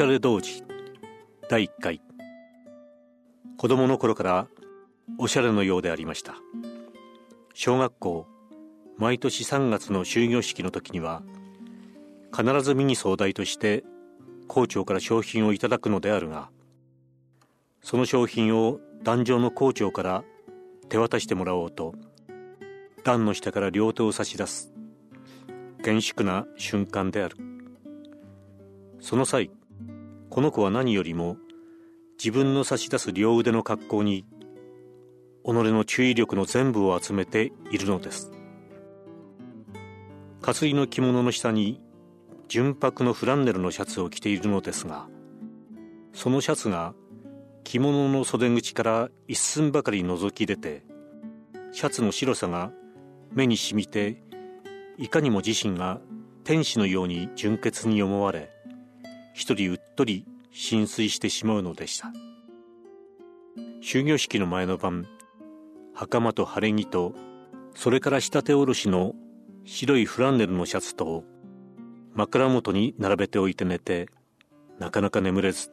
しゃれ童子。第1回。子供の頃からおしゃれのようでありました。小学校毎年3月の終業式の時には必ずミニ総代として校長から商品をいただくのであるがその商品を壇上の校長から手渡してもらおうと段の下から両手を差し出す厳粛な瞬間である。その際この子は何よりも自分の差し出す両腕の格好に己の注意力の全部を集めているのです。かすりの着物の下に純白のフランネルのシャツを着ているのですがそのシャツが着物の袖口から一寸ばかり覗き出てシャツの白さが目にしみていかにも自身が天使のように純潔に思われ一人うっとり浸水してしまうのでした。終業式の前の晩袴と晴れ着とそれから仕立ておろしの白いフランネルのシャツと枕元に並べておいて寝てなかなか眠れず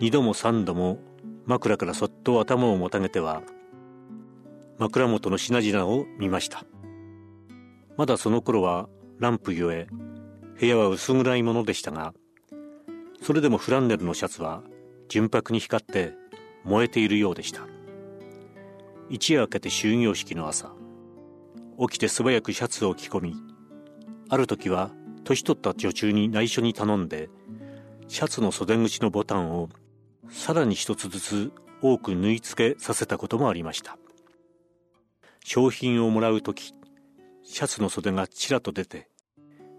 二度も三度も枕からそっと頭をもたげては枕元の品々を見ました。まだその頃はランプゆえ部屋は薄暗いものでしたがそれでもフランネルのシャツは純白に光って燃えているようでした。一夜明けて終業式の朝起きて素早くシャツを着込みある時は年取った女中に内緒に頼んでシャツの袖口のボタンをさらに一つずつ多く縫い付けさせたこともありました。商品をもらう時シャツの袖がちらと出て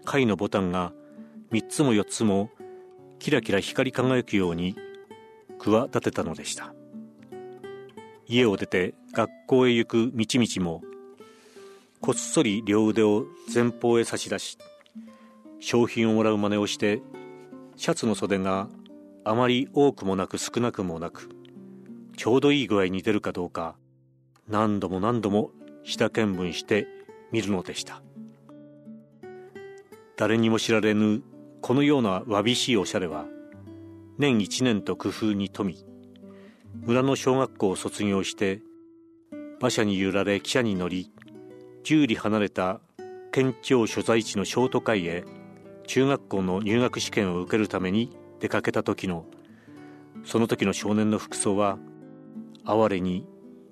貝のボタンが3つも4つもキラキラ光り輝くように企てたのでした。家を出て学校へ行く道々もこっそり両腕を前方へ差し出し商品をもらう真似をしてシャツの袖があまり多くもなく少なくもなくちょうどいい具合に出るかどうか何度も何度も下見聞して見るのでした。誰にも知られぬこのようなわびしいおしゃれは年一年と工夫に富み村の小学校を卒業して馬車に揺られ汽車に乗り十里離れた県庁所在地の小都会へ中学校の入学試験を受けるために出かけた時のその時の少年の服装は哀れに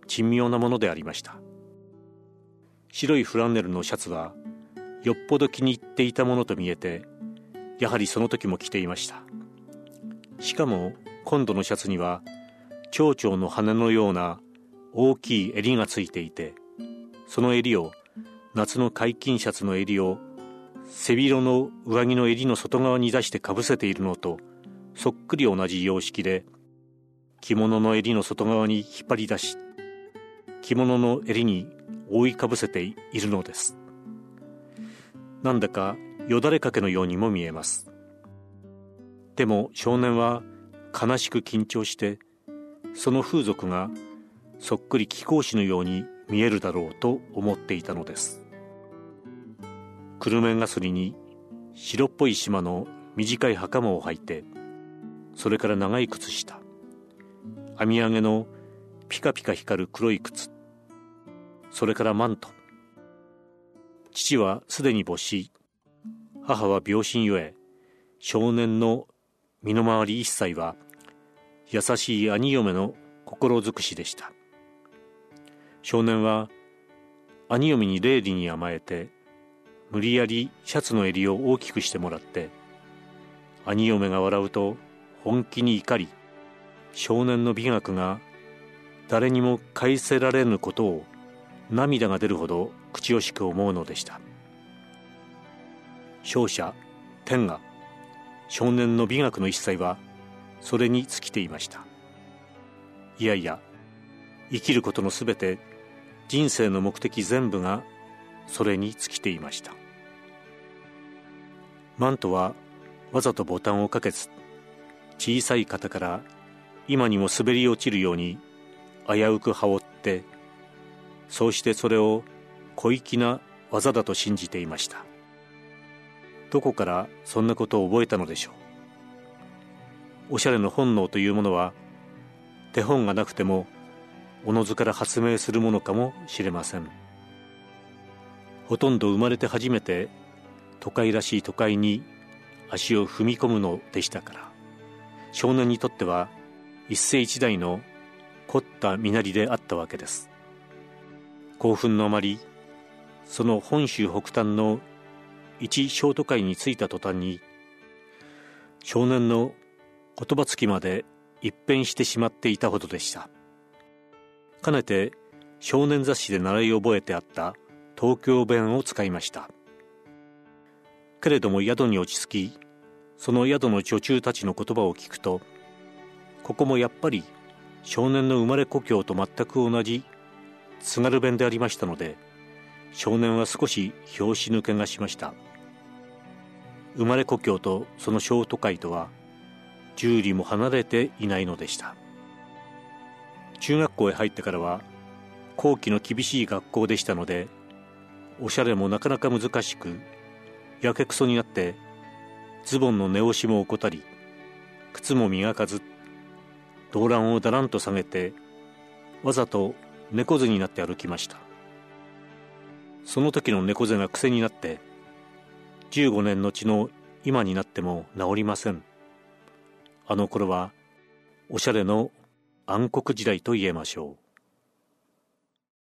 珍妙なものでありました。白いフランネルのシャツはよっぽど気に入っていたものと見えてやはりその時も着ていました。しかも今度のシャツには蝶々の羽のような大きい襟がついていてその襟を夏の解禁シャツの襟を背広の上着の襟の外側に出してかぶせているのとそっくり同じ様式で着物の襟の外側に引っ張り出し着物の襟に覆いかぶせているのです。なんだかよだれかけのようにも見えます。でも少年は悲しく緊張してその風俗がそっくり貴公子のように見えるだろうと思っていたのです。久留米がすりに白っぽい島の短い袴を履いてそれから長い靴下編み上げのピカピカ光る黒い靴それからマント。父はすでに母子母は病身ゆえ少年の身の回り一切は優しい兄嫁の心尽くしでした。少年は兄嫁に霊理に甘えて無理やりシャツの襟を大きくしてもらって兄嫁が笑うと本気に怒り少年の美学が誰にも返せられぬことを涙が出るほど口惜しく思うのでした。勝者天が少年の美学の一切はそれに尽きていました。いやいや生きることのすべて人生の目的全部がそれに尽きていました。マントはわざとボタンをかけず小さい肩から今にも滑り落ちるように危うく羽織ってそうしてそれを小粋な技だと信じていました。どこからそんなことを覚えたのでしょう。おしゃれの本能というものは手本がなくてもおのずから発明するものかもしれません。ほとんど生まれて初めて都会らしい都会に足を踏み込むのでしたから。少年にとっては一世一代の凝った身なりであったわけです。興奮のあまりその本州北端の一小都会に着いた途端に少年の言葉つきまで一変してしまっていたほどでした。かねて少年雑誌で習い覚えてあった東京弁を使いました。けれども宿に落ち着きその宿の女中たちの言葉を聞くとここもやっぱり少年の生まれ故郷と全く同じ津軽弁でありましたので少年は少し拍子抜けがしました。生まれ故郷とその小都会とは十里も離れていないのでした。中学校へ入ってからは後期の厳しい学校でしたのでおしゃれもなかなか難しくやけくそになってズボンの寝押しも怠り靴も磨かず動乱をだらんと下げてわざと猫背になって歩きました。その時の猫背が癖になって15年のちの今になっても治りません。あの頃はおしゃれの暗黒時代と言えましょう。